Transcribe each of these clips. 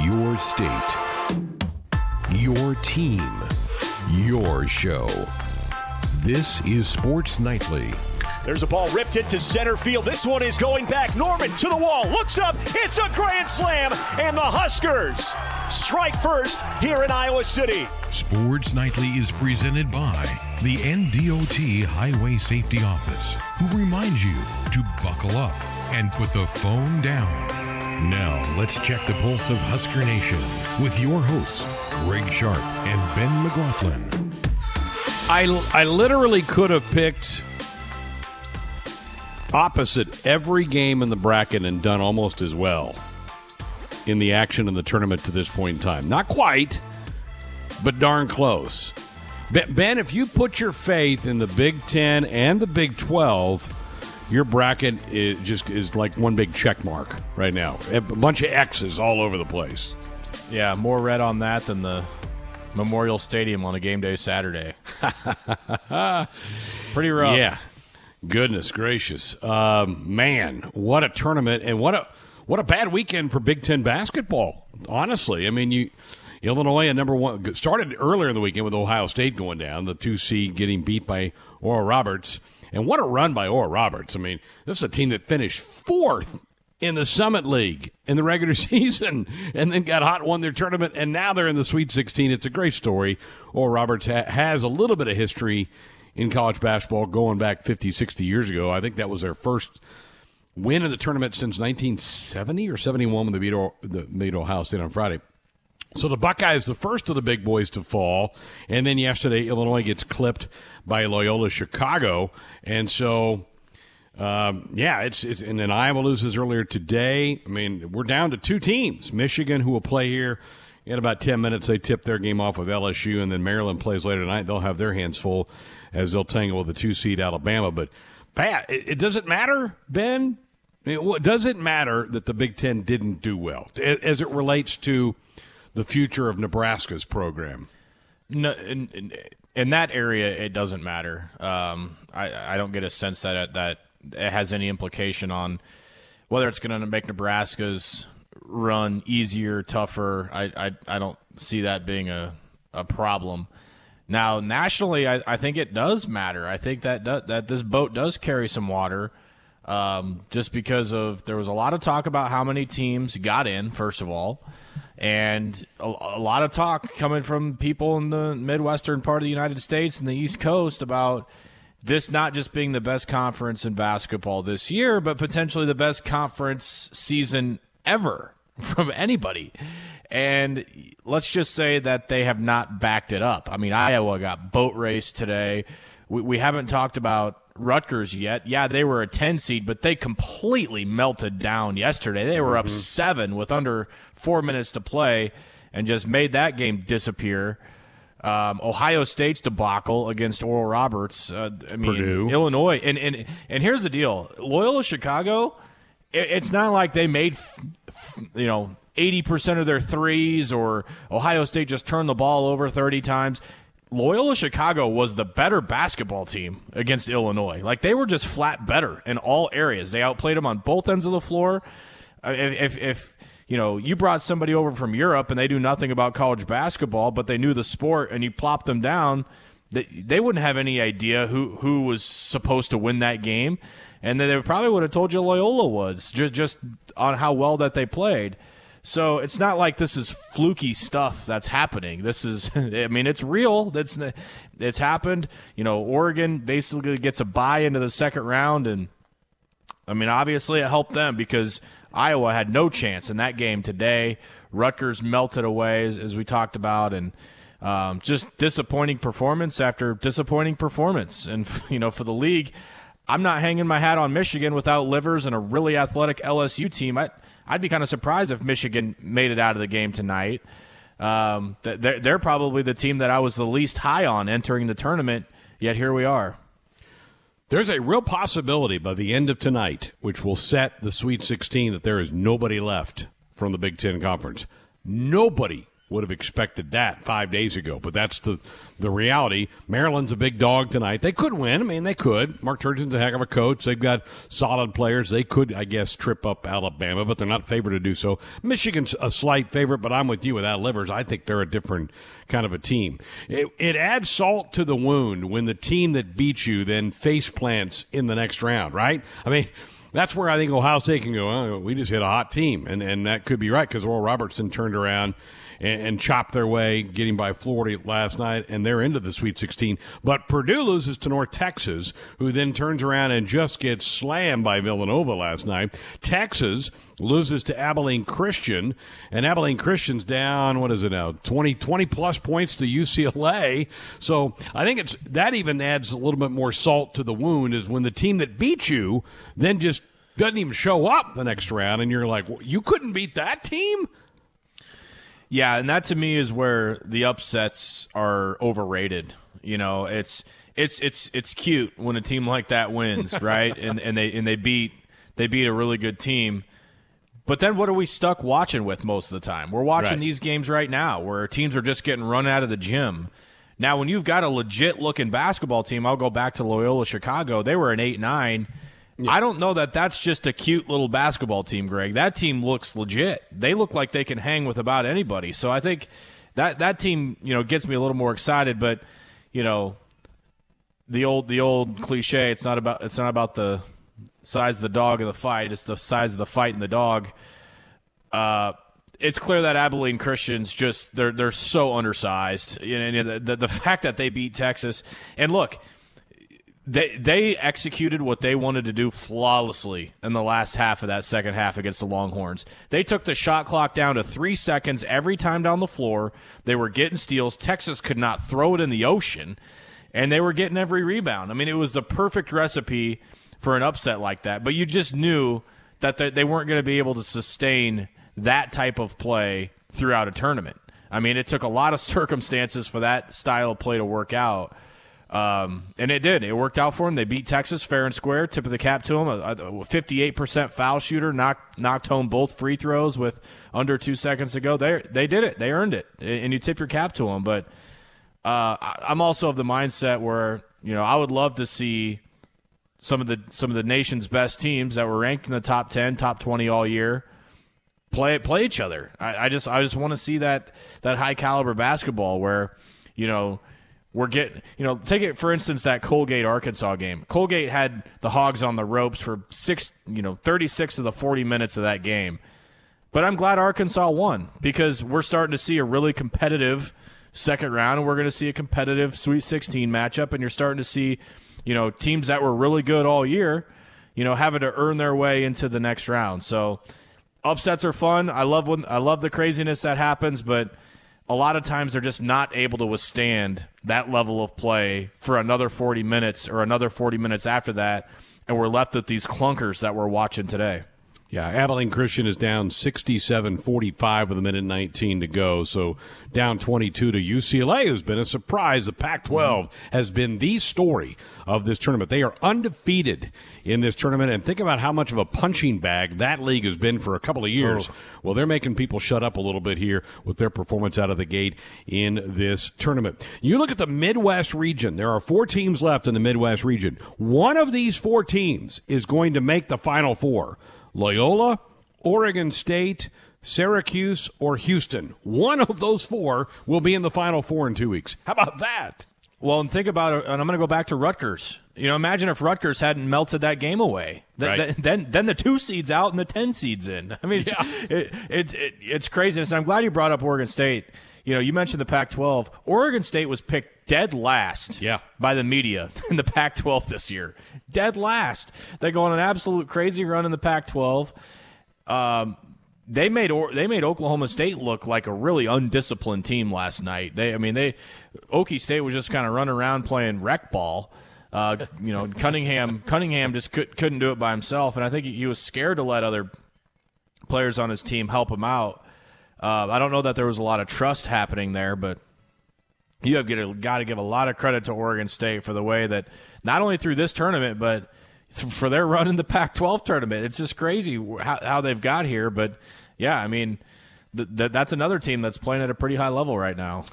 Your state. Your team. Your show. This is Sports Nightly. There's a ball ripped into center field. This one is going back. Norman to the wall. Looks up. It's a grand slam. And the Huskers strike first here in Iowa City. Sports Nightly is presented by the NDOT Highway Safety Office, who reminds you to buckle up and put the phone down. Now, let's check the pulse of Husker Nation with your hosts, Greg Sharp and Ben McLaughlin. I, I literally could have picked opposite every game in the bracket and done almost as well in the action in the tournament to this point in time. Not quite, but darn close. Ben, if you put your faith in the Big Ten and the Big Twelve, your bracket is just is like one big check mark right now. A bunch of X's all over the place. Yeah, more red on that than the Memorial Stadium on a game day Saturday. Pretty rough. Yeah. Goodness gracious, um, man! What a tournament, and what a what a bad weekend for Big Ten basketball. Honestly, I mean, you Illinois at number one started earlier in the weekend with Ohio State going down, the two seed getting beat by Oral Roberts, and what a run by Oral Roberts. I mean, this is a team that finished fourth in the Summit League in the regular season and then got hot, won their tournament, and now they're in the Sweet 16. It's a great story. Oral Roberts ha- has a little bit of history in college basketball going back 50, 60 years ago. I think that was their first win in the tournament since 1970 or 71 when they beat, the, beat Ohio State on Friday. So the Buckeyes, the first of the big boys to fall, and then yesterday Illinois gets clipped by Loyola Chicago, and so um, yeah, it's, it's and then Iowa loses earlier today. I mean, we're down to two teams: Michigan, who will play here in about ten minutes. They tip their game off with LSU, and then Maryland plays later tonight. They'll have their hands full as they'll tangle with the two seed Alabama. But Pat, it, it doesn't matter, Ben. It doesn't matter that the Big Ten didn't do well as it relates to the future of Nebraska's program. No, in, in, in that area, it doesn't matter. Um, I, I don't get a sense that that it has any implication on whether it's going to make Nebraska's run easier, tougher. I, I, I don't see that being a, a problem. Now, nationally, I, I think it does matter. I think that that this boat does carry some water, um, just because of there was a lot of talk about how many teams got in. First of all, and a, a, lot of talk coming from people in the midwestern part of the United States and the East Coast about this not just being the best conference in basketball this year, but potentially the best conference season ever from anybody. And let's just say that they have not backed it up. I mean, Iowa got boat race today. We, we haven't talked about Rutgers yet. Yeah, they were a 10 seed, but they completely melted down yesterday. They were up mm-hmm. seven with under four minutes to play and just made that game disappear. Um, Ohio State's debacle against Oral Roberts. Uh, I mean, Purdue. Illinois, and and and here's the deal: Loyola Chicago. It, it's not like they made, you know, eighty percent of their threes, or Ohio State just turned the ball over thirty times. Loyola Chicago was the better basketball team against Illinois. Like they were just flat better in all areas. They outplayed them on both ends of the floor. Uh, if, if you know, you brought somebody over from Europe and they do nothing about college basketball, but they knew the sport and you plopped them down, they, they wouldn't have any idea who, who was supposed to win that game. And then they probably would have told you Loyola was just, just on how well that they played. So it's not like this is fluky stuff that's happening. This is, I mean, it's real. That's it's happened. You know, Oregon basically gets a buy into the second round, and I mean, obviously it helped them because Iowa had no chance in that game today. Rutgers melted away, as, as we talked about, and um, just disappointing performance after disappointing performance. And, you know, for the league, I'm not hanging my hat on Michigan without Livers and a really athletic LSU team. I, I'd be kind of surprised if Michigan made it out of the game tonight. Um, they're, they're probably the team that I was the least high on entering the tournament, yet here we are. There's a real possibility by the end of tonight, which will set the Sweet 16, that there is nobody left from the Big Ten Conference. Nobody would have expected that five days ago. But that's the the reality. Maryland's a big dog tonight. They could win. I mean, they could. Mark Turgeon's a heck of a coach. They've got solid players. They could, I guess, trip up Alabama, but they're not favored to do so. Michigan's a slight favorite, but I'm with you without Livers. I think they're a different kind of a team. It, it adds salt to the wound when the team that beats you then face plants in the next round, right? I mean, that's where I think Ohio State can go. Oh, we just hit a hot team, and and that could be right because Oral Robertson turned around and, and chopped their way, getting by Florida last night, and they're into the Sweet 16. But Purdue loses to North Texas, who then turns around and just gets slammed by Villanova last night. Texas loses to Abilene Christian, and Abilene Christian's down, what is it now, 20, 20 plus points to UCLA. So I think it's that even adds a little bit more salt to the wound is when the team that beat you then just doesn't even show up the next round, and you're like, well, you couldn't beat that team? Yeah, and that to me is where the upsets are overrated. You know, it's it's it's it's cute when a team like that wins, right? and and they and they beat they beat a really good team. But then what are we stuck watching with most of the time? We're watching Right. these games right now where teams are just getting run out of the gym. Now, when you've got a legit looking basketball team, I'll go back to Loyola Chicago. They were an 8 9. I don't know that that's just a cute little basketball team, Greg. That team looks legit. They look like they can hang with about anybody. So I think that that team, you know, gets me a little more excited. But you know, the old the old cliche. It's not about it's not about the size of the dog in the fight. It's the size of the fight in the dog. Uh, it's clear that Abilene Christians just they're they're so undersized. You know, the, the the fact that they beat Texas and look, they they executed what they wanted to do flawlessly in the last half of that second half against the Longhorns. They took the shot clock down to three seconds every time down the floor. They were getting steals. Texas could not throw it in the ocean, and they were getting every rebound. I mean, it was the perfect recipe for an upset like that. But you just knew that they weren't going to be able to sustain that type of play throughout a tournament. I mean, it took a lot of circumstances for that style of play to work out. Um, and it did. It worked out for them. They beat Texas fair and square. Tip of the cap to them. A a 58% foul shooter knocked knocked home both free throws with under two seconds to go. They they did it. They earned it. And you tip your cap to them. But uh, I'm also of the mindset where you know I would love to see some of the some of the nation's best teams that were ranked in the top 10, top 20 all year play play each other. I, I just I just want to see that that high caliber basketball where you know we're getting you know take it for instance that Colgate Arkansas game. Colgate had the Hogs on the ropes for six you know thirty six of the forty minutes of that game. But I'm glad Arkansas won because we're starting to see a really competitive second round, and we're going to see a competitive Sweet 16 matchup, and you're starting to see, you know, teams that were really good all year, you know, having to earn their way into the next round. So upsets are fun. I love when I love the craziness that happens, but a lot of times they're just not able to withstand that level of play for another 40 minutes or another 40 minutes after that, and we're left with these clunkers that we're watching today. Yeah, Abilene Christian is down 67 45 with a minute 19 to go. So down 22 to UCLA has been a surprise. The Pac 12 mm-hmm. has been the story of this tournament. They are undefeated in this tournament. And think about how much of a punching bag that league has been for a couple of years. Oh. Well, they're making people shut up a little bit here with their performance out of the gate in this tournament. You look at the Midwest region, there are four teams left in the Midwest region. One of these four teams is going to make the Final Four. Loyola, Oregon State, Syracuse, or Houston. One of those four will be in the Final Four in two weeks. How about that? Well, and think about it, and I'm going to go back to Rutgers. You know, imagine if Rutgers hadn't melted that game away. Th- Right. th- then, then the two seeds out and the ten seeds in. I mean, Yeah. it, it, it, it's craziness. And I'm glad you brought up Oregon State. You know, you mentioned the Pac-12. Oregon State was picked dead last. Yeah. by the media in the Pac-12 this year. Dead last. They go on an absolute crazy run in the Pac-12. Um, they made or, they made Oklahoma State look like a really undisciplined team last night. They, I mean, they Okie State was just kind of running around playing rec ball. Uh, you know, Cunningham Cunningham just could, couldn't do it by himself, and I think he was scared to let other players on his team help him out. Uh, I don't know that there was a lot of trust happening there, but you have got to give a lot of credit to Oregon State for the way that not only through this tournament, but for their run in the Pac-12 tournament. It's just crazy how, how they've got here. But yeah, I mean, th- th- that's another team that's playing at a pretty high level right now.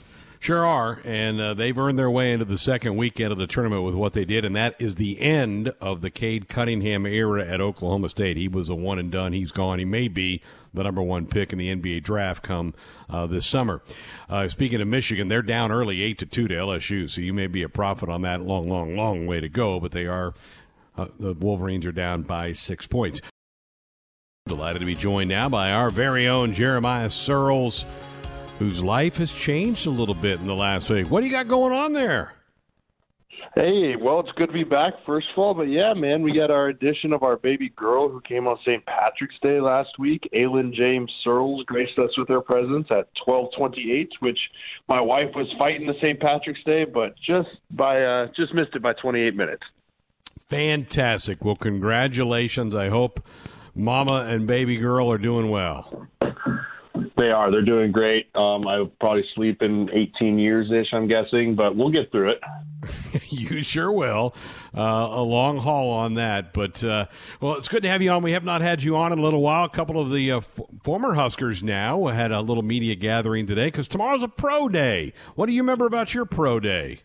Sure are, and uh, they've earned their way into the second weekend of the tournament with what they did, and that is the end of the Cade Cunningham era at Oklahoma State. He was a one and done. He's gone. He may be the number one pick in the NBA draft come uh, this summer. Uh, speaking of Michigan, they're down early, eight to two to LSU, so you may be a prophet on that. Long, long, long way to go, but they are. Uh, the Wolverines are down by six points. Delighted to be joined now by our very own Jeremiah Sirles whose life has changed a little bit in the last week. What do you got going on there? Hey, well, it's good to be back, first of all. But yeah, man, we got our addition of our baby girl who came on St. Patrick's Day last week. Aylin James Sirles graced us with her presence at 12:28, which my wife was fighting the St. Patrick's Day, but just by uh, just missed it by 28 minutes. Fantastic. Well, congratulations. I hope Mama and baby girl are doing well. They are. They're doing great. Um, I'll probably sleep in 18 years ish, I'm guessing, but we'll get through it. you sure will. Uh, a long haul on that. But, uh, well, it's good to have you on. We have not had you on in a little while. A couple of the uh, f- former Huskers now had a little media gathering today because tomorrow's a pro day. What do you remember about your pro day?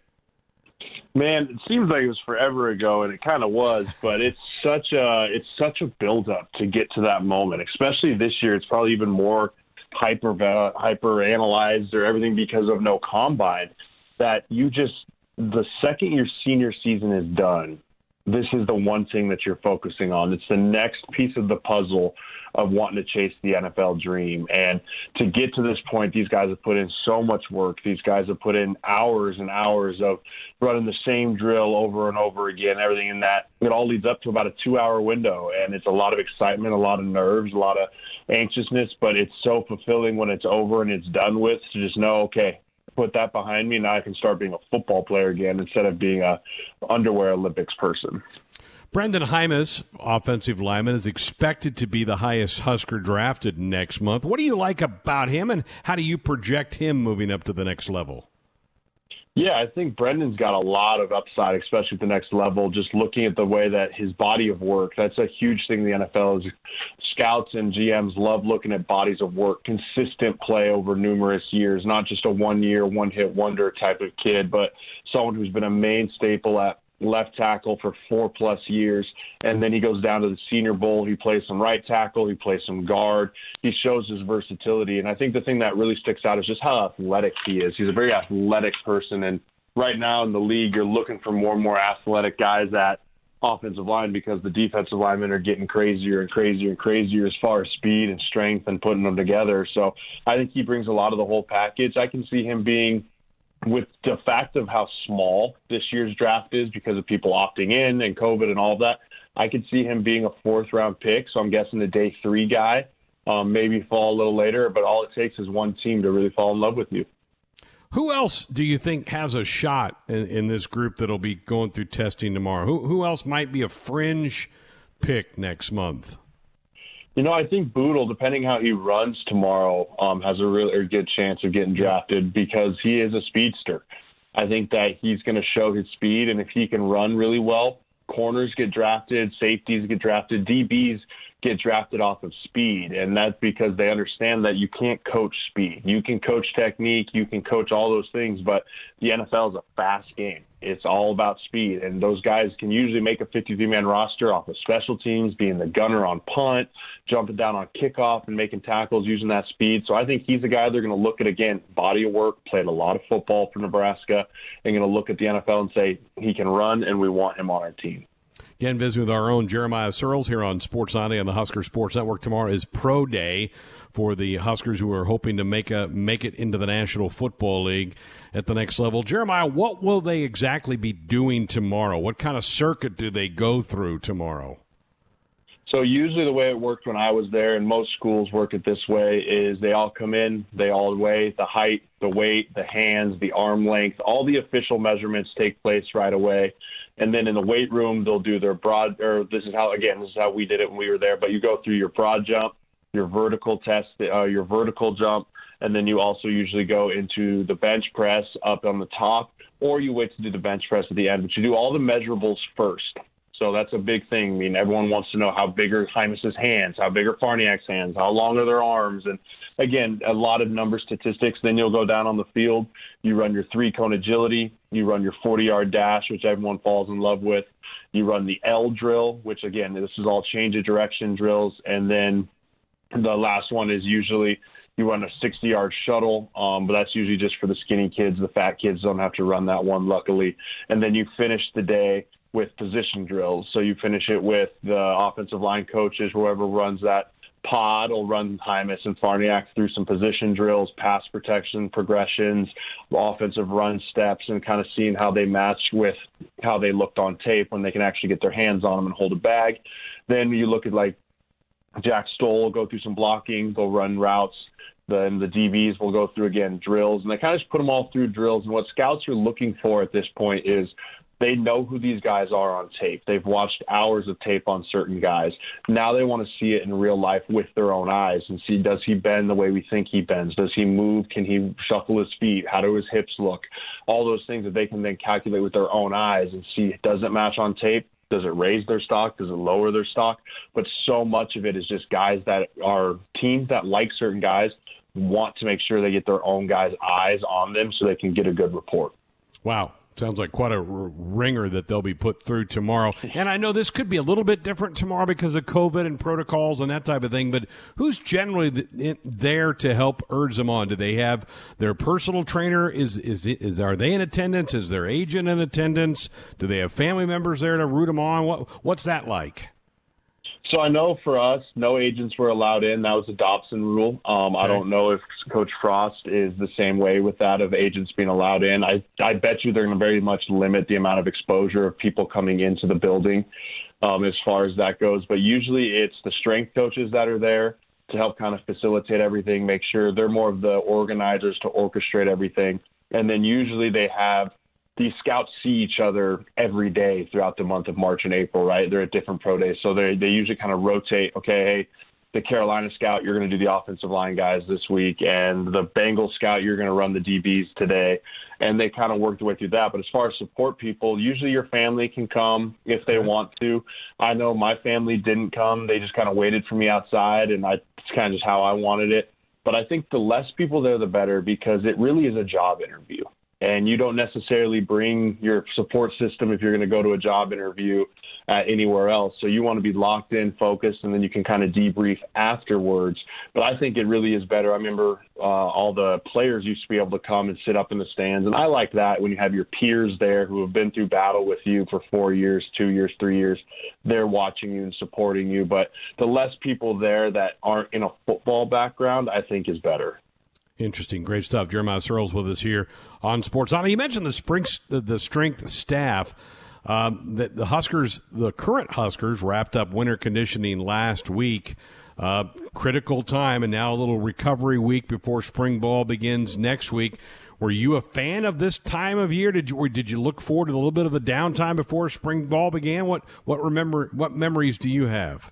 Man, it seems like it was forever ago, and it kind of was. But it's such a it's such a build up to get to that moment. Especially this year, it's probably even more hyper hyper analyzed or everything because of no combine that you just the second your senior season is done this is the one thing that you're focusing on it's the next piece of the puzzle of wanting to chase the NFL dream. And to get to this point, these guys have put in so much work. These guys have put in hours and hours of running the same drill over and over again, everything in that. It all leads up to about a two hour window. And it's a lot of excitement, a lot of nerves, a lot of anxiousness, but it's so fulfilling when it's over and it's done with to just know, okay, put that behind me. Now I can start being a football player again instead of being a underwear Olympics person. Brendan Jaimes, offensive lineman, is expected to be the highest Husker drafted next month. What do you like about him, and how do you project him moving up to the next level? Yeah, I think Brendan's got a lot of upside, especially at the next level. Just looking at the way that his body of work, that's a huge thing in the NFL is scouts and GMs love looking at bodies of work, consistent play over numerous years, not just a one year, one hit wonder type of kid, but someone who's been a main staple at left tackle for four plus years, and then he goes down to the Senior Bowl. He plays some right tackle, he plays some guard. He shows his versatility, and I think the thing that really sticks out is just how athletic he is. He's a very athletic person, and right now in the league, you're looking for more and more athletic guys at offensive line because the defensive linemen are getting crazier and crazier and crazier as far as speed and strength and putting them together. So I think he brings a lot of the whole package. I can see him being with the fact of how small this year's draft is because of people opting in and COVID and all of that, I could see him being a fourth round pick. So I'm guessing the day three guy, um, maybe fall a little later, but all it takes is one team to really fall in love with you. Who else do you think has a shot in, in this group that'll be going through testing tomorrow? Who, who else might be a fringe pick next month? You know, I think Bootle, depending how he runs tomorrow, um, has a really good chance of getting drafted because he is a speedster. I think that he's going to show his speed, and if he can run really well, corners get drafted, safeties get drafted, DBs get drafted off of speed. And that's because they understand that you can't coach speed. You can coach technique, you can coach all those things, but the NFL is a fast game. It's all about speed. And those guys can usually make a 53 man roster off of special teams, being the gunner on punt, jumping down on kickoff, and making tackles using that speed. So I think he's a guy they're going to look at again, body of work, played a lot of football for Nebraska, and going to look at the NFL and say, he can run, and we want him on our team. Again, visiting with our own Jeremiah Sirles here on Sports Sunday on the Husker Sports Network. Tomorrow is Pro Day for the Huskers who are hoping to make a make it into the National Football League at the next level. Jeremiah, what will they exactly be doing tomorrow? What kind of circuit do they go through tomorrow? So usually the way it worked when I was there, and most schools work it this way, is they all come in, they all weigh the height, the weight, the hands, the arm length, all the official measurements take place right away. And then in the weight room, they'll do their broad, or this is how, again, this is how we did it when we were there, but you go through your broad jump, your vertical test, uh, your vertical jump, and then you also usually go into the bench press up on the top, or you wait to do the bench press at the end. But you do all the measurables first. So that's a big thing. I mean, everyone wants to know how big are Jaimes' hands, how big are Farniok's hands, how long are their arms, and again, a lot of number statistics. Then you'll go down on the field. You run your three cone agility. You run your 40 yard dash, which everyone falls in love with. You run the L drill, which again, this is all change of direction drills. And then the last one is usually you run a 60 yard shuttle, um, but that's usually just for the skinny kids. The fat kids don't have to run that one, luckily. And then you finish the day with position drills. So you finish it with the offensive line coaches, whoever runs that pod will run Jaimes and Farniok through some position drills, pass protection, progressions, offensive run steps, and kind of seeing how they match with how they looked on tape when they can actually get their hands on them and hold a bag. Then you look at like Jack Stoll, go through some blocking, go run routes. Then the DBs will go through again drills, and they kind of just put them all through drills. And what scouts are looking for at this point is they know who these guys are on tape. They've watched hours of tape on certain guys. Now they want to see it in real life with their own eyes and see does he bend the way we think he bends? Does he move? Can he shuffle his feet? How do his hips look? All those things that they can then calculate with their own eyes and see does it match on tape? Does it raise their stock? Does it lower their stock? But so much of it is just guys that are teams that like certain guys want to make sure they get their own guys' eyes on them so they can get a good report. Wow. Sounds like quite a ringer that they'll be put through tomorrow. And I know this could be a little bit different tomorrow because of COVID and protocols and that type of thing, but who's generally there to help urge them on? Do they have their personal trainer? Is, is, is, are they in attendance? Is their agent in attendance? Do they have family members there to root them on? What, what's that like? So I know for us, no agents were allowed in. That was a Dobson rule. Um, okay. I don't know if Coach Frost is the same way with that of agents being allowed in. I I bet you they're going to very much limit the amount of exposure of people coming into the building, um, as far as that goes. But usually it's the strength coaches that are there to help kind of facilitate everything, make sure they're more of the organizers to orchestrate everything, and then usually they have these scouts see each other every day throughout the month of March and April, right? They're at different pro days. So they they usually kind of rotate, okay, hey, the Carolina scout, you're going to do the offensive line guys this week, and the Bengals scout, you're going to run the DBs today. And they kind of work their way through that. But as far as support people, usually your family can come if they want to. I know my family didn't come. They just kind of waited for me outside, and I, it's kind of just how I wanted it. But I think the less people there, the better because it really is a job interview and you don't necessarily bring your support system if you're going to go to a job interview anywhere else. So you want to be locked in, focused, and then you can kind of debrief afterwards. But I think it really is better. I remember uh, all the players used to be able to come and sit up in the stands, and I like that when you have your peers there who have been through battle with you for four years, two years, three years. They're watching you and supporting you. But the less people there that aren't in a football background, I think is better. Interesting, great stuff. Jeremiah Sirles with us here on Sports Honor. You mentioned the spring, the strength staff. Um, the, the, Huskers, the current Huskers, wrapped up winter conditioning last week. Uh, critical time, and now a little recovery week before spring ball begins next week. Were you a fan of this time of year? Did you did you look forward to a little bit of a downtime before spring ball began? What what remember what memories do you have?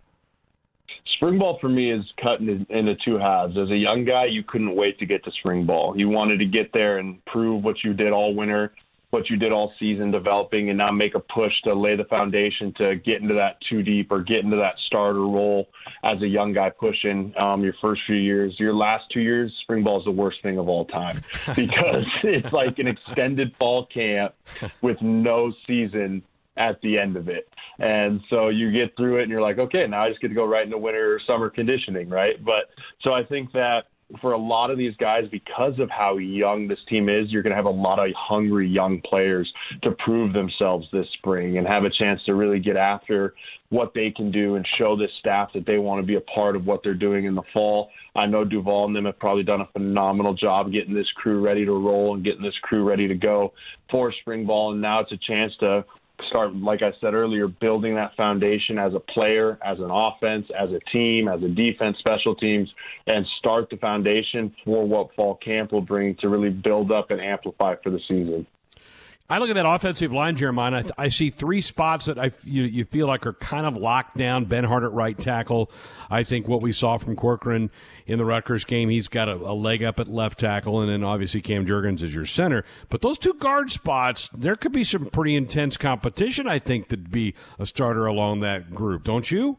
Spring ball for me is cut into, into two halves. As a young guy, you couldn't wait to get to spring ball. You wanted to get there and prove what you did all winter, what you did all season developing, and now make a push to lay the foundation to get into that two deep or get into that starter role as a young guy pushing um, your first few years. Your last two years, spring ball is the worst thing of all time because it's like an extended fall camp with no season at the end of it. And so you get through it and you're like, okay, now I just get to go right into winter or summer conditioning, right? But so I think that for a lot of these guys, because of how young this team is, you're going to have a lot of hungry young players to prove themselves this spring and have a chance to really get after what they can do and show this staff that they want to be a part of what they're doing in the fall. I know Duval and them have probably done a phenomenal job getting this crew ready to roll and getting this crew ready to go for spring ball. And now it's a chance to start, like I said earlier, building that foundation as a player, as an offense, as a team, as a defense, special teams, and start the foundation for what fall camp will bring to really build up and amplify for the season. I look at that offensive line, Jeremiah. I, I, see three spots that I you, you feel like are kind of locked down. Benhart at right tackle. I think what we saw from Corcoran in the Rutgers game, he's got a, a leg up at left tackle, and then obviously Cam Jurgens is your center. But those two guard spots, there could be some pretty intense competition. I think to be a starter along that group, don't you?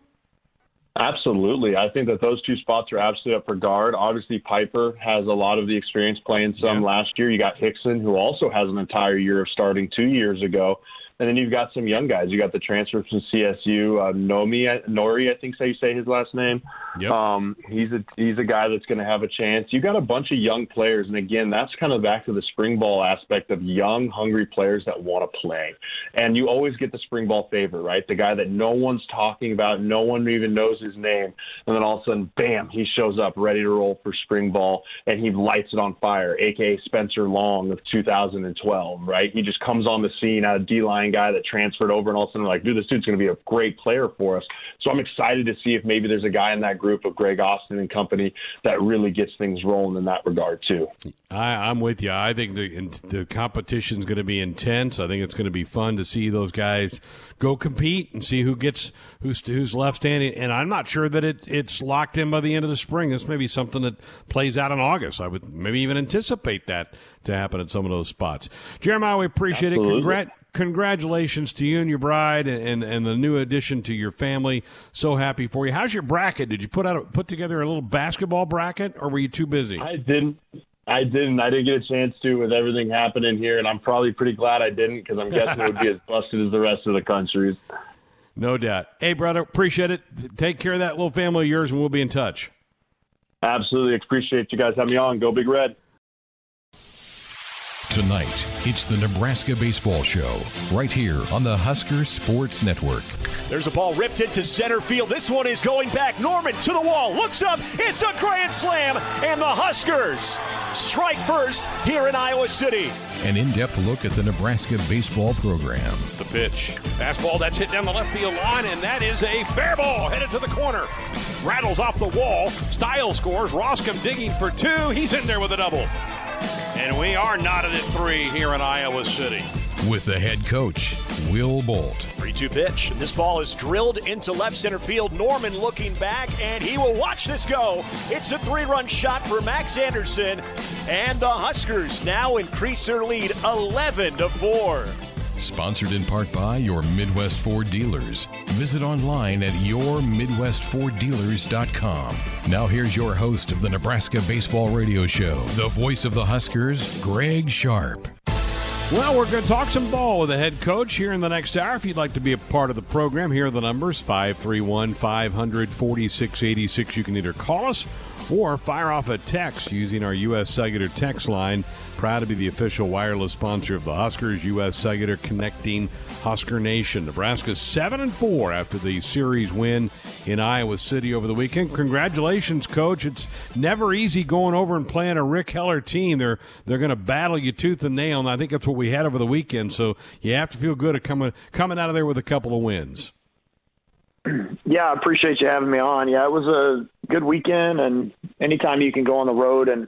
Absolutely. I think that those two spots are absolutely up for guard. Obviously, Piper has a lot of the experience playing some yeah. last year. You got Hixson, who also has an entire year of starting two years ago. And then you've got some young guys. You got the transfer from CSU, uh, Nomi Nori, I think so you say his last name. Yep. Um, he's a he's a guy that's going to have a chance. You got a bunch of young players, and again, that's kind of back to the spring ball aspect of young, hungry players that want to play. And you always get the spring ball favor, right? The guy that no one's talking about, no one even knows his name, and then all of a sudden, bam, he shows up ready to roll for spring ball, and he lights it on fire. AKA Spencer Long of 2012, right? He just comes on the scene out of D line guy that transferred over, and all of a sudden, like, dude, this dude's going to be a great player for us. So I'm excited to see if maybe there's a guy in that group of Greg Austin and company that really gets things rolling in that regard too. I, am with you. I think the the competition is going to be intense. I think it's going to be fun to see those guys go compete and see who gets who's who's left standing. And I'm not sure that it, it's locked in by the end of the spring. This may be something that plays out in August. I would maybe even anticipate that to happen at some of those spots. Jeremiah, we appreciate Absolutely. it. Congrat- congratulations to you and your bride and, and, and, the new addition to your family. So happy for you. How's your bracket? Did you put out a, put together a little basketball bracket, or were you too busy? I didn't. I didn't. I didn't get a chance to with everything happening here, and I'm probably pretty glad I didn't because I'm guessing it would be as busted as the rest of the country's. No doubt. Hey, brother, appreciate it. Take care of that little family of yours, and we'll be in touch. Absolutely. Appreciate you guys having me on. Go Big Red. Tonight, it's the Nebraska Baseball Show, right here on the Husker Sports Network. There's a ball ripped into center field. This one is going back. Norman to the wall, looks up. It's a grand slam, and the Huskers strike first here in Iowa City. An in depth look at the Nebraska baseball program. The pitch. Fastball that's hit down the left field line, and that is a fair ball headed to the corner. Rattles off the wall. Style scores. Roskam digging for two. He's in there with a double. And we are knotted at three here in Iowa City. With the head coach, Will Bolt. 3 2 pitch. This ball is drilled into left center field. Norman looking back, and he will watch this go. It's a three run shot for Max Anderson. And the Huskers now increase their lead 11 to 4. Sponsored in part by your Midwest Ford dealers. Visit online at yourmidwestforddealers.com. Now here's your host of the Nebraska Baseball Radio Show, the voice of the Huskers, Greg Sharp. Well, we're going to talk some ball with the head coach here in the next hour. If you'd like to be a part of the program, here are the numbers 531 500 4686. You can either call us or fire off a text using our U.S. Cellular text line. Proud to be the official wireless sponsor of the Huskers. U.S. Cellular connecting Husker Nation. Nebraska seven and four after the series win in Iowa City over the weekend. Congratulations, coach! It's never easy going over and playing a Rick Heller team. They're they're going to battle you tooth and nail, and I think that's what we had over the weekend. So you have to feel good at coming coming out of there with a couple of wins. Yeah, I appreciate you having me on. Yeah, it was a good weekend, and anytime you can go on the road and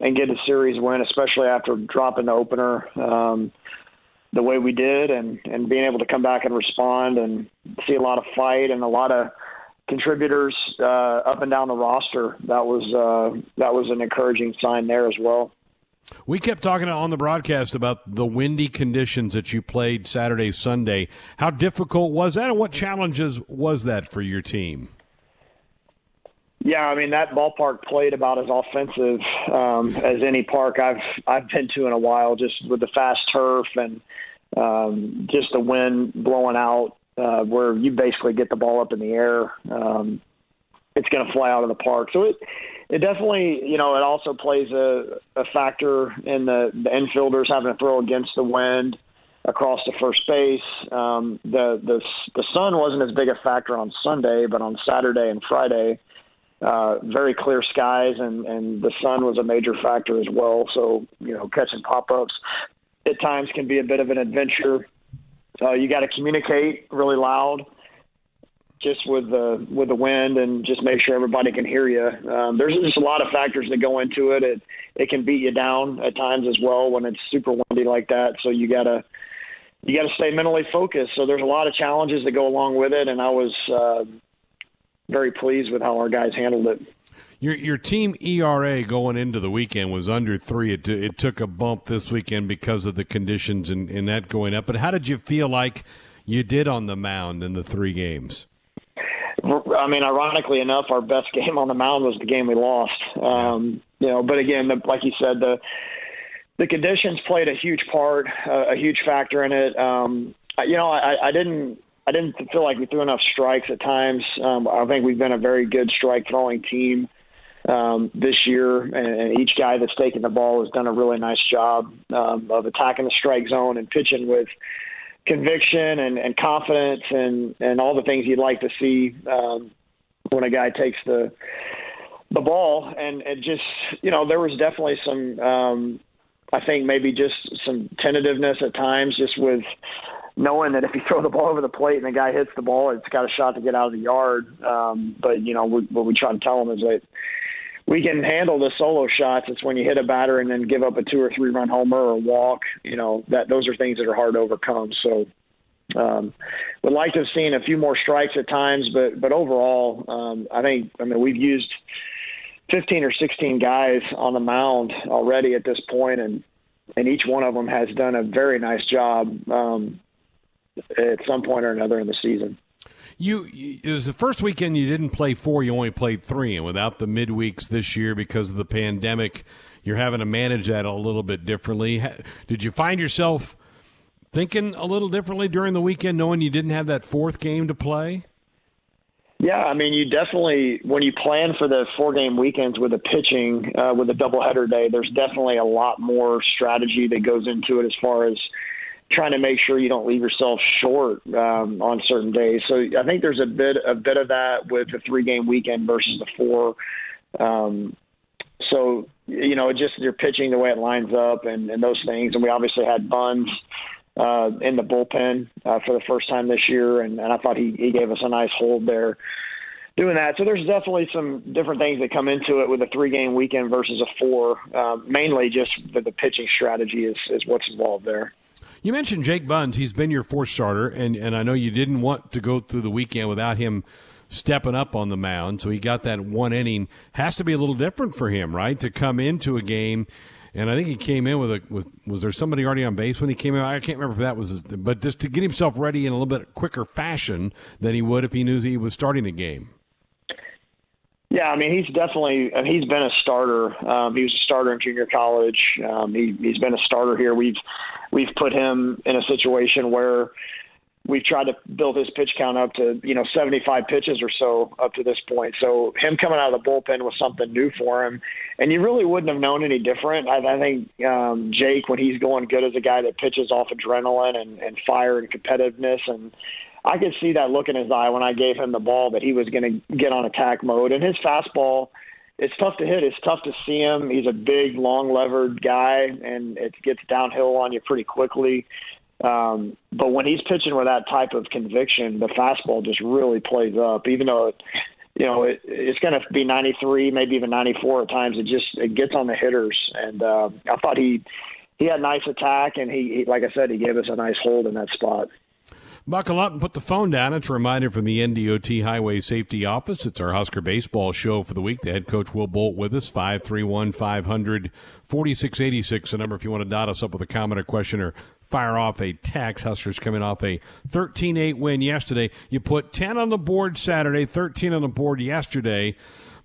and get a series win, especially after dropping the opener um, the way we did, and and being able to come back and respond and see a lot of fight and a lot of contributors uh, up and down the roster. That was uh, that was an encouraging sign there as well. We kept talking on the broadcast about the windy conditions that you played Saturday, Sunday. How difficult was that, and what challenges was that for your team? Yeah, I mean that ballpark played about as offensive um, as any park I've I've been to in a while. Just with the fast turf and um, just the wind blowing out, uh, where you basically get the ball up in the air, um, it's going to fly out of the park. So it it definitely, you know, it also plays a, a factor in the, the infielders having to throw against the wind across the first base. Um, the the the sun wasn't as big a factor on Sunday, but on Saturday and Friday, uh, very clear skies, and and the sun was a major factor as well. So you know, catching pop ups at times can be a bit of an adventure. Uh, you got to communicate really loud just with the with the wind and just make sure everybody can hear you. Um, there's just a lot of factors that go into it. It it can beat you down at times as well when it's super windy like that. So you gotta you got to stay mentally focused. So there's a lot of challenges that go along with it, and I was uh, very pleased with how our guys handled it. Your your team ERA going into the weekend was under three. It, it took a bump this weekend because of the conditions and, and that going up. But how did you feel like you did on the mound in the three games? I mean, ironically enough, our best game on the mound was the game we lost. Um, you know, but again, the, like you said, the the conditions played a huge part, uh, a huge factor in it. Um, you know, I, I didn't I didn't feel like we threw enough strikes at times. Um, I think we've been a very good strike throwing team um, this year, and, and, each guy that's taken the ball has done a really nice job um, of attacking the strike zone and pitching with conviction and, and confidence and, and all the things you'd like to see um, when a guy takes the the ball. And it just, you know, there was definitely some, um, I think maybe just some tentativeness at times, just with knowing that if you throw the ball over the plate and the guy hits the ball, it's got a shot to get out of the yard. Um, but you know, what we try to tell them is that we can handle the solo shots. It's when you hit a batter and then give up a two or three run homer or walk. You know that those are things that are hard to overcome. So um, would like to have seen a few more strikes at times, but but overall, um, I think I mean we've used 15 or 16 guys on the mound already at this point, and and each one of them has done a very nice job um, at some point or another in the season. You, it was the first weekend you didn't play four, you only played three, and without the midweeks this year because of the pandemic, you're having to manage that a little bit differently. Did you find yourself thinking a little differently during the weekend, knowing you didn't have that fourth game to play? Yeah, I mean, you definitely when you plan for the four game weekends with the pitching uh, with a doubleheader day, there's definitely a lot more strategy that goes into it as far as trying to make sure you don't leave yourself short um, on certain days. So I think there's a bit a bit of that with the three game weekend versus the four. Um, so you know, just your pitching the way it lines up and, and those things. And we obviously had Bunz uh, in the bullpen uh, for the first time this year, and, and I thought he, he gave us a nice hold there doing that. So there's definitely some different things that come into it with a three game weekend versus a four. Uh, mainly just the, the pitching strategy is, is what's involved there. You mentioned Jake Bunz. He's been your fourth starter, and, and I know you didn't want to go through the weekend without him stepping up on the mound. So he got that one inning. Has to be a little different for him, right? To come into a game, and I think he came in with a was was there somebody already on base when he came in? I can't remember if that was, but just to get himself ready in a little bit quicker fashion than he would if he knew he was starting a game. Yeah, I mean he's definitely he's been a starter. Um, he was a starter in junior college. Um, he, he's been a starter here. We've we've put him in a situation where we've tried to build his pitch count up to you know 75 pitches or so up to this point. So him coming out of the bullpen was something new for him, and you really wouldn't have known any different. I, I think um, Jake, when he's going good, as a guy that pitches off adrenaline and, and fire and competitiveness and I could see that look in his eye when I gave him the ball that he was going to get on attack mode. And his fastball, it's tough to hit. It's tough to see him. He's a big, long levered guy, and it gets downhill on you pretty quickly. Um, but when he's pitching with that type of conviction, the fastball just really plays up. Even though, it, you know, it, it's going to be 93, maybe even 94 at times. It just it gets on the hitters, and uh, I thought he he had nice attack, and he, he like I said, he gave us a nice hold in that spot. Buckle up and put the phone down. It's a reminder from the NDOT Highway Safety Office. It's our Husker Baseball show for the week. The head coach Will Bolt with us, 531 500 4686. The number if you want to dot us up with a comment or question or fire off a text. Huskers coming off a 13 8 win yesterday. You put 10 on the board Saturday, 13 on the board yesterday.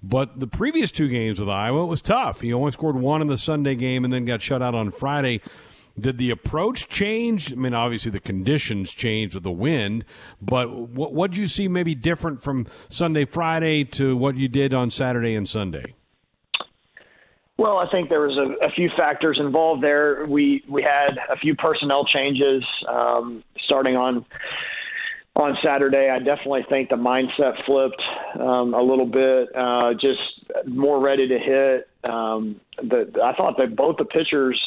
But the previous two games with Iowa it was tough. You only scored one in the Sunday game and then got shut out on Friday. Did the approach change? I mean, obviously the conditions changed with the wind, but what what did you see maybe different from Sunday, Friday to what you did on Saturday and Sunday? Well, I think there was a, a few factors involved there. We we had a few personnel changes um, starting on on Saturday. I definitely think the mindset flipped um, a little bit, uh, just more ready to hit. Um, the, I thought that both the pitchers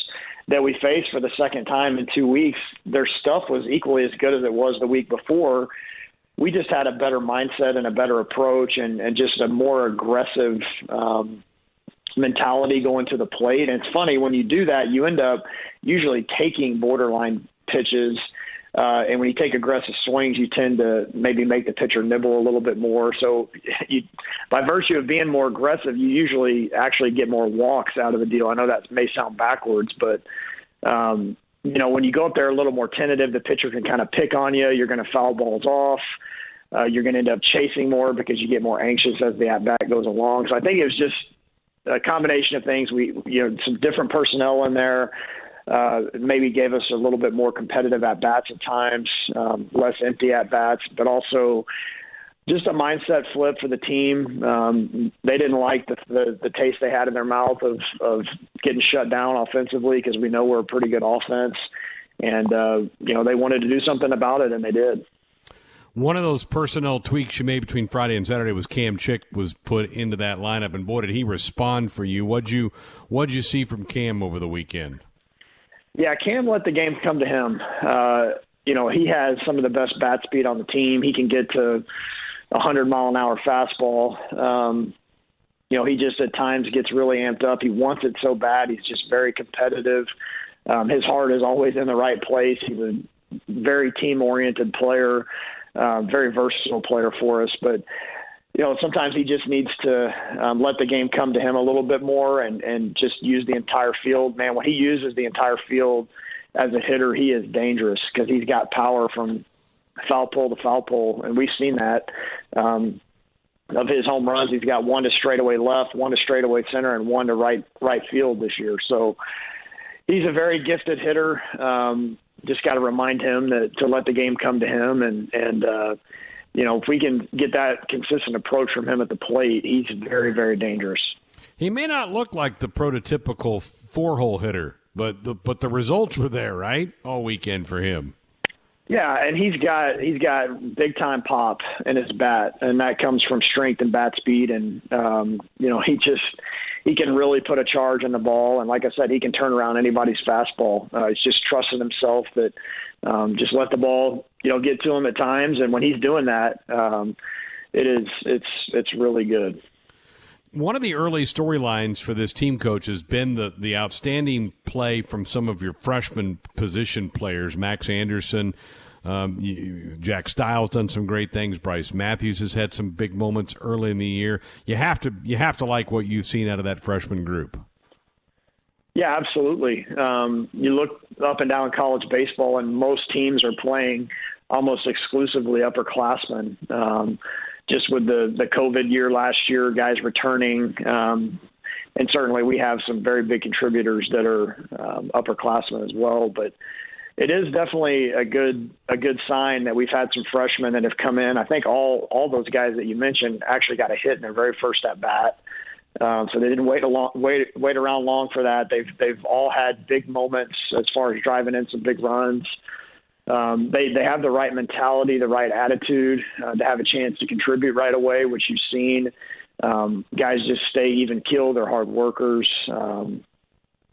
that we faced for the second time in two weeks, their stuff was equally as good as it was the week before. We just had a better mindset and a better approach and, and just a more aggressive um, mentality going to the plate. And it's funny when you do that, you end up usually taking borderline pitches Uh, and when you take aggressive swings, you tend to maybe make the pitcher nibble a little bit more. So, you, by virtue of being more aggressive, you usually actually get more walks out of the deal. I know that may sound backwards, but um, you know when you go up there a little more tentative, the pitcher can kind of pick on you. You're going to foul balls off. Uh, you're going to end up chasing more because you get more anxious as the at bat goes along. So I think it was just a combination of things. We, you know, some different personnel in there. Uh, maybe gave us a little bit more competitive at bats at times, um, less empty at bats, but also just a mindset flip for the team. Um, they didn't like the, the, the taste they had in their mouth of of getting shut down offensively because we know we're a pretty good offense, and uh, you know they wanted to do something about it, and they did. One of those personnel tweaks you made between Friday and Saturday was Cam Chick was put into that lineup, and boy, did he respond for you. What'd you What'd you see from Cam over the weekend? Yeah, Cam let the game come to him. Uh, you know, he has some of the best bat speed on the team. He can get to a hundred mile an hour fastball. Um, you know, he just at times gets really amped up. He wants it so bad. He's just very competitive. Um, his heart is always in the right place. He's a very team oriented player uh, very versatile player for us. But you know, sometimes he just needs to um, let the game come to him a little bit more and and just use the entire field. Man, when he uses the entire field as a hitter, he is dangerous because he's got power from foul pole to foul pole, and we've seen that. Um, of his home runs, he's got one to straightaway left, one to straightaway center, and one to right right field this year. So he's a very gifted hitter. Um, just got to remind him that to let the game come to him, and and uh, you know if we can get that consistent approach from him at the plate, he's very very dangerous. He may not look like the prototypical four hole hitter, but the but the results were there, right, all weekend for him. Yeah, and he's got he's got big time pop in his bat, and that comes from strength and bat speed, and um, you know he just he can really put a charge in the ball, and like I said, he can turn around anybody's fastball. Uh, he's just trusting himself that um, just let the ball you know get to him at times, and when he's doing that, um, it is it's it's really good. One of the early storylines for this team coach has been the, the outstanding play from some of your freshman position players, Max Anderson. Um, you, Jack Stiles done some great things. Brice Matthews has had some big moments early in the year. You have to you have to like what you've seen out of that freshman group. Yeah, absolutely. Um, you look up and down college baseball, and most teams are playing almost exclusively upperclassmen. Um, just with the the COVID year last year, guys returning, um, and certainly we have some very big contributors that are um, upperclassmen as well. But it is definitely a good a good sign that we've had some freshmen that have come in. I think all all those guys that you mentioned actually got a hit in their very first at bat. Um, so they didn't wait a long, wait wait around long for that. They've they've all had big moments as far as driving in some big runs um, they they have the right mentality, the right attitude uh, to have a chance to contribute right away, which you've seen. Um, guys just stay even kill. They're hard workers. Um,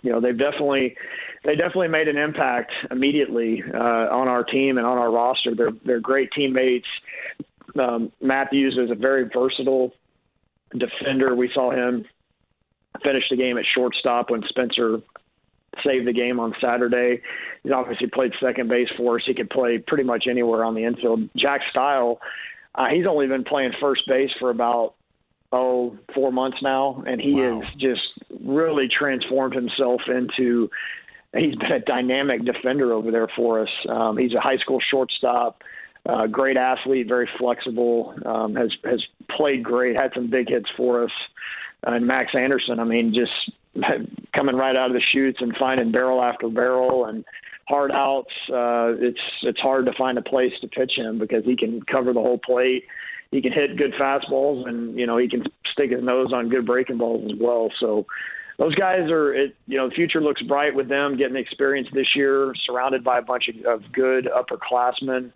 you know, they've definitely they definitely made an impact immediately uh, on our team and on our roster. They're they're great teammates. Um, Matthews is a very versatile defender. We saw him finish the game at shortstop when Spencer saved the game on Saturday. He's obviously played second base for us. He could play pretty much anywhere on the infield. Jack Stile, uh, he's only been playing first base for about oh four months now, and he wow. has just really transformed himself into. He's been a dynamic defender over there for us. Um, he's a high school shortstop. Uh, great athlete, very flexible. Um, has has played great. Had some big hits for us. Uh, and Max Anderson, I mean, just coming right out of the chutes and finding barrel after barrel and hard outs. Uh, it's it's hard to find a place to pitch him because he can cover the whole plate. He can hit good fastballs, and you know he can stick his nose on good breaking balls as well. So those guys are, it, you know, the future looks bright with them getting experience this year, surrounded by a bunch of, of good upperclassmen.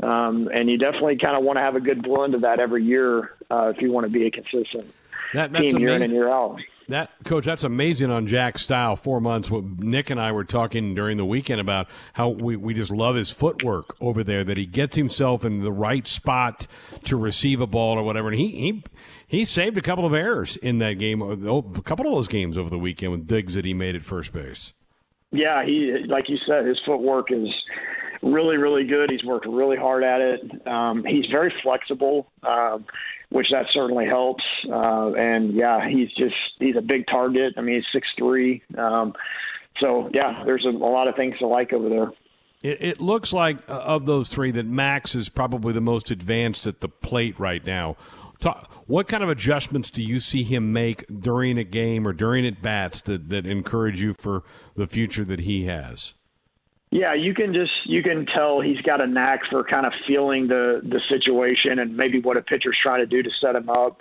Um, and you definitely kind of want to have a good blend of that every year uh, if you want to be a consistent that, team amazing. year in and year out. That coach, that's amazing on Jack's style. Four months. What Nick and I were talking during the weekend about how we, we just love his footwork over there. That he gets himself in the right spot to receive a ball or whatever. And he he he saved a couple of errors in that game. Oh, a couple of those games over the weekend with digs that he made at first base. Yeah, he like you said, his footwork is really, really good. He's worked really hard at it. Um, he's very flexible, uh, which that certainly helps. Uh, and yeah, he's just he's a big target. I mean, he's six three. Um, so yeah, there's a, a lot of things to like over there. It, it, looks like uh, of those three that Max is probably the most advanced at the plate right now. Talk, what kind of adjustments do you see him make during a game or during at bats that, that encourage you for the future that he has? Yeah, you can just you can tell he's got a knack for kind of feeling the the situation and maybe what a pitcher's trying to do to set him up.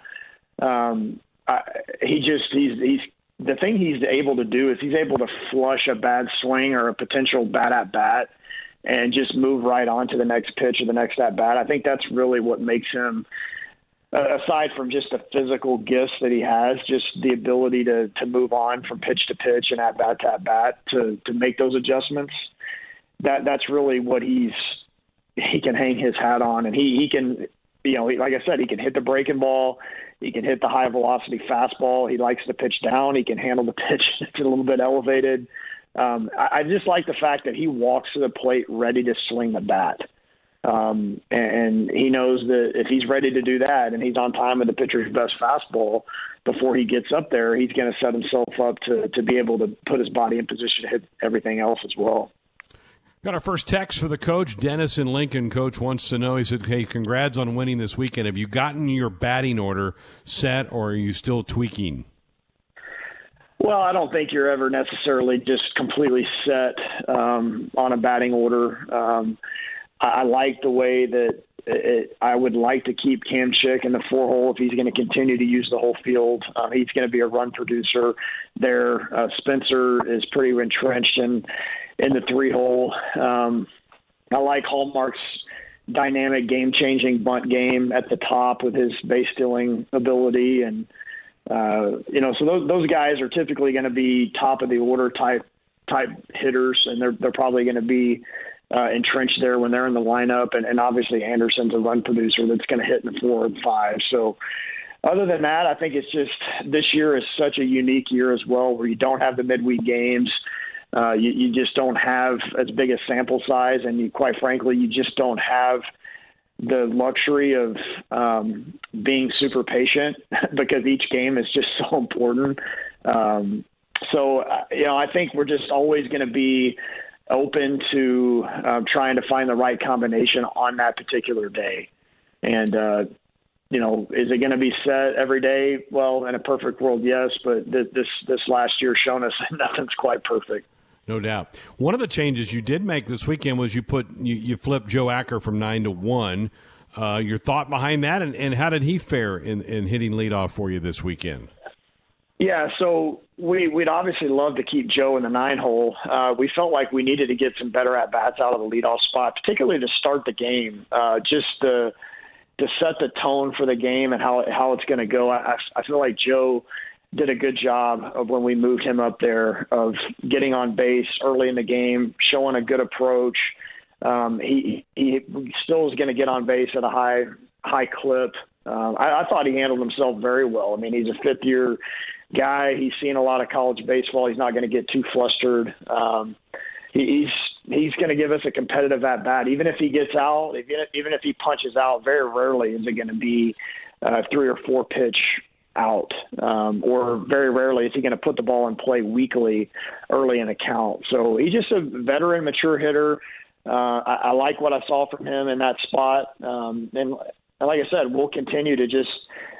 Um, I, he just he's he's the thing he's able to do is he's able to flush a bad swing or a potential bad at bat and just move right on to the next pitch or the next at bat. I think that's really what makes him aside from just the physical gifts that he has, just the ability to to move on from pitch to pitch and at bat to at bat to to make those adjustments that that's really what he's he can hang his hat on, and he he can you know like I said he can hit the breaking ball. He can hit the high velocity fastball. He likes to pitch down. He can handle the pitch it's a little bit elevated. Um, I, I just like the fact that he walks to the plate ready to swing the bat. Um, and, and he knows that if he's ready to do that and he's on time with the pitcher's best fastball before he gets up there, he's going to set himself up to, to be able to put his body in position to hit everything else as well. Got our first text for the coach. Dennis in Lincoln, coach wants to know. He said, Hey, congrats on winning this weekend. Have you gotten your batting order set or are you still tweaking? Well, I don't think you're ever necessarily just completely set um, on a batting order. Um, I, I like the way that it, I would like to keep Cam Chick in the four hole if he's going to continue to use the whole field. Uh, he's going to be a run producer there. Uh, Spencer is pretty entrenched in in the three hole. Um, I like Hallmark's dynamic, game changing bunt game at the top with his base stealing ability. And, uh, you know, so those, those guys are typically going to be top of the order type type hitters, and they're, they're probably going to be uh, entrenched there when they're in the lineup. And, and obviously, Anderson's a run producer that's going to hit in the four and five. So, other than that, I think it's just this year is such a unique year as well, where you don't have the midweek games. Uh, you, you just don't have as big a sample size, and you, quite frankly, you just don't have the luxury of um, being super patient because each game is just so important. Um, so, uh, you know, I think we're just always going to be open to um, trying to find the right combination on that particular day. And, uh, you know, is it going to be set every day? Well, in a perfect world, yes. But th- this this last year shown us that nothing's quite perfect. No doubt. One of the changes you did make this weekend was you put you, you flipped Joe Acker from nine to one. Uh, your thought behind that, and, and how did he fare in, in hitting leadoff for you this weekend? Yeah, so we we'd obviously love to keep Joe in the nine hole. Uh, we felt like we needed to get some better at bats out of the leadoff spot, particularly to start the game. Uh, just to to set the tone for the game and how how it's going to go. I I feel like Joe did a good job of when we moved him up there of getting on base early in the game, showing a good approach. Um, he he still is going to get on base at a high high clip. Um, I, I thought he handled himself very well. I mean, he's a fifth year guy. He's seen a lot of college baseball. He's not going to get too flustered. Um, he, he's he's going to give us a competitive at bat. Even if he gets out, even if, even if he punches out, very rarely is it going to be three or four pitch out, um, or very rarely is he going to put the ball in play weekly early in a count. So he's just a veteran, mature hitter. Uh, I, I like what I saw from him in that spot, um, and, and like I said, we'll continue to just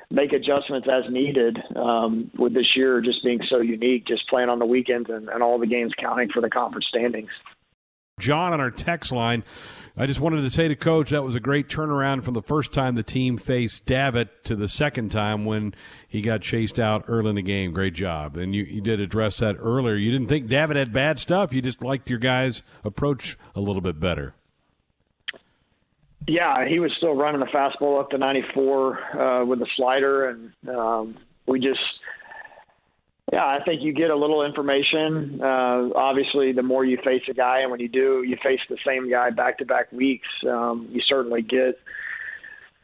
make adjustments as needed. Um, with this year just being so unique, just playing on the weekends and, and all the games counting for the conference standings. John on our text line I just wanted to say to Coach that was a great turnaround from the first time the team faced Davitt to the second time when he got chased out early in the game. Great job. And you, you did address that earlier. You didn't think Davitt had bad stuff. You just liked your guys' approach a little bit better. Yeah, he was still running the fastball up to 94 uh, with the slider, and um, we just – yeah, I think you get a little information. Uh, obviously, the more you face a guy, and when you do, you face the same guy back to back weeks, um, you certainly get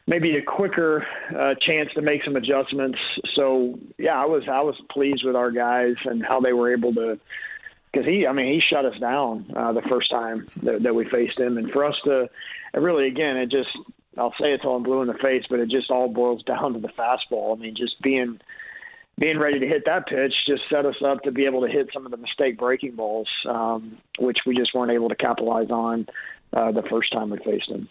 maybe a quicker uh, chance to make some adjustments. So, yeah, I was I was pleased with our guys and how they were able to because he, I mean, he shut us down uh, the first time that, that we faced him, and for us to really, again, it just I'll say it till I'm blue in the face, but it just all boils down to the fastball. I mean, just being being ready to hit that pitch just set us up to be able to hit some of the mistake breaking balls, um, which we just weren't able to capitalize on uh, the first time we faced him.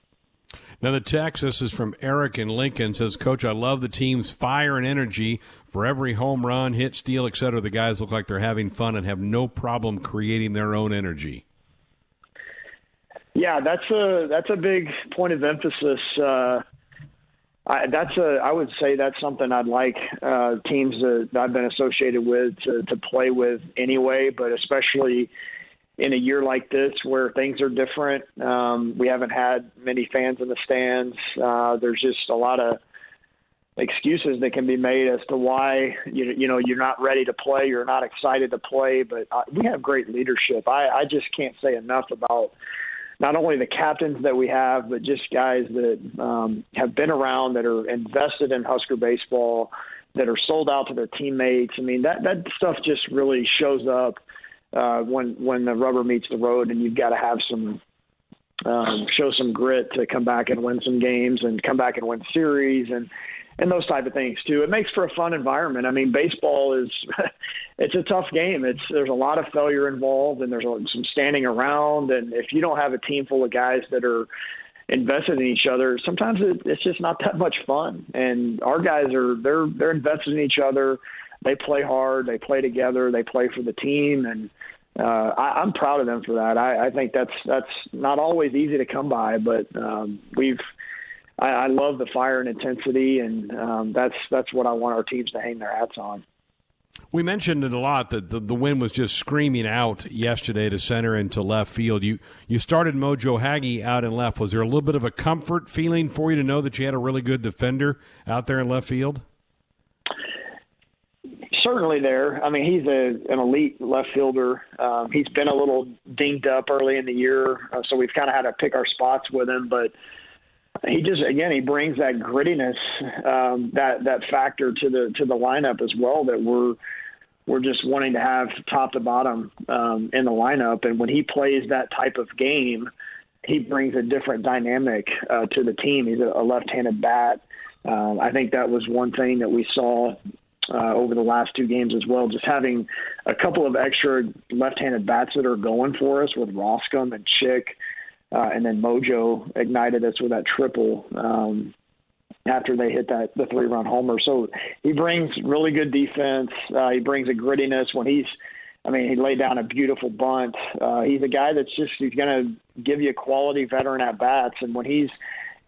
Now, the text, this is from Eric in Lincoln, says, Coach, I love the team's fire and energy. For every home run, hit, steal, etc., the guys look like they're having fun and have no problem creating their own energy. Yeah, that's a that's a big point of emphasis. Uh, I, that's a I would say that's something I'd like uh, teams that I've been associated with to, to play with anyway, but especially in a year like this where things are different. Um, we haven't had many fans in the stands. Uh, there's just a lot of excuses that can be made as to why you you know you're not ready to play, you're not excited to play. But uh, we have great leadership. I, I just can't say enough about not only the captains that we have, but just guys that um, have been around that are invested in Husker baseball, that are sold out to their teammates. I mean, that that stuff just really shows up uh, when when the rubber meets the road, and you've got to have some um, show some grit to come back and win some games and come back and win series and and those type of things too. It makes for a fun environment. I mean, baseball is it's a tough game. It's there's a lot of failure involved, and there's some standing around. And if you don't have a team full of guys that are invested in each other, sometimes it, it's just not that much fun. And our guys are they're they're invested in each other. They play hard. They play together. They play for the team, and uh, I, I'm proud of them for that. I, I think that's that's not always easy to come by, but um, we've I, I love the fire and intensity, and um, that's that's what I want our teams to hang their hats on. We mentioned it a lot that the, the wind was just screaming out yesterday to center and to left field. You you started Mojo Hagge out in left. Was there a little bit of a comfort feeling for you to know that you had a really good defender out there in left field? Certainly there. I mean, he's a, an elite left fielder. Um, he's been a little dinged up early in the year, uh, so we've kind of had to pick our spots with him. But he just again he brings that grittiness um, that that factor to the to the lineup as well that we're we're just wanting to have top to bottom um, in the lineup. And when he plays that type of game he brings a different dynamic uh, to the team. He's a, left-handed bat. Um, I think that was one thing that we saw uh, over the last two games as well. Just having a couple of extra left-handed bats that are going for us with Roskam and Chick uh, and then Mojo ignited us with that triple um, after they hit that the three run homer. So he brings really good defense. Uh, he brings a grittiness when he's. I mean, he laid down a beautiful bunt. Uh, he's a guy that's just he's going to give you quality veteran at bats, and when he's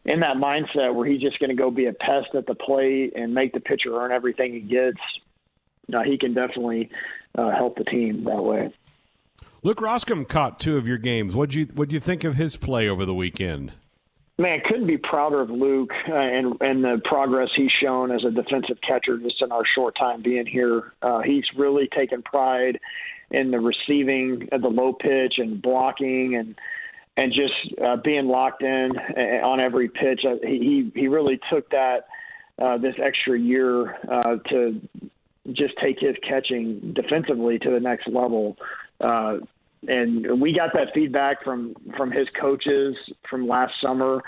in that mindset where he's just going to go be a pest at the plate and make the pitcher earn everything he gets, uh, he can definitely uh, help the team that way. Luke Roskam caught two of your games. What'd you What'd you think of his play over the weekend? Man, couldn't be prouder of Luke uh, and and the progress he's shown as a defensive catcher just in our short time being here. Uh, he's really taken pride in the receiving of the low pitch and blocking and and just uh, being locked in uh, on every pitch. Uh, he he really took that uh, this extra year uh, to just take his catching defensively to the next level. Uh, and we got that feedback from from his coaches from last summer,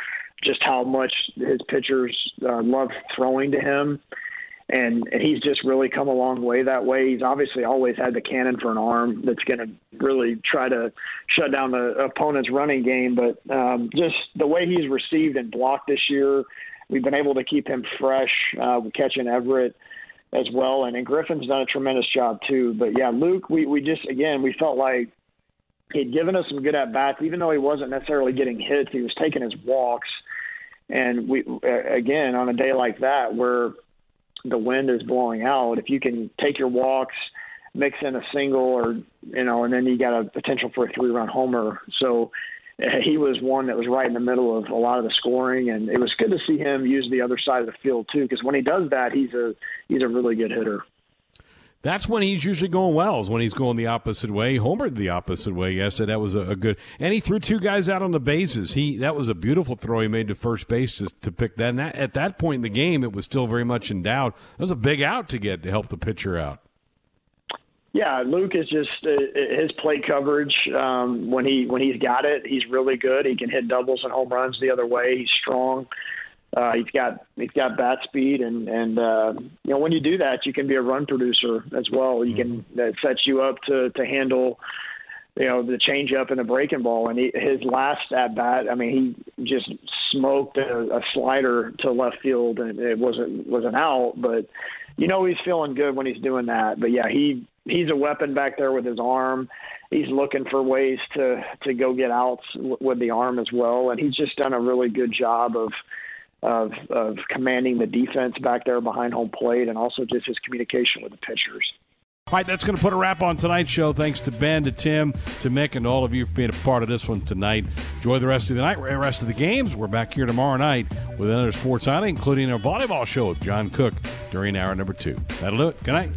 just how much his pitchers uh, love throwing to him, and, and he's just really come a long way that way. He's obviously always had the cannon for an arm that's going to really try to shut down the opponent's running game, but um, just the way he's received and blocked this year, we've been able to keep him fresh, uh, catching Everett as well. And, and Griffin's done a tremendous job too. But yeah, Luke, we, we just, again, we felt like he'd given us some good at bats, even though he wasn't necessarily getting hits. He was taking his walks, and we again on a day like that where the wind is blowing out, if you can take your walks, mix in a single, or you know, and then you got a potential for a three-run homer. So eh, he was one that was right in the middle of a lot of the scoring, and it was good to see him use the other side of the field too. Because when he does that, he's a he's a really good hitter. That's when he's usually going well. Is when he's going the opposite way. Homered the opposite way yesterday. That was a, a, good. And he threw two guys out on the bases. He that was a beautiful throw he made to first base to, to pick that. And that, at that point in the game, it was still very much in doubt. That was a big out to get to help the pitcher out. Yeah, Luke is just uh, his plate coverage um, when he when he's got it. He's really good. He can hit doubles and home runs the other way. He's strong. Uh, he's got he's got bat speed, and and uh, you know when you do that, you can be a run producer as well. You can mm-hmm. that sets you up to to handle you know the changeup and the breaking ball. And he, his last at bat, I mean, he just smoked a, a slider to left field, and it wasn't wasn't out, but you know he's feeling good when he's doing that. But yeah, he he's a weapon back there with his arm. He's looking for ways to to go get outs with the arm as well, and he's just done a really good job of of of commanding the defense back there behind home plate, and also just his communication with the pitchers. All right, that's going to put a wrap on tonight's show. Thanks to Ben, to Tim, to Mick, and to all of you for being a part of this one tonight. Enjoy the rest of the night, rest of the games. We're back here tomorrow night with another sports highlight, including our volleyball show with John Cook during hour number two. That'll do it. Good night.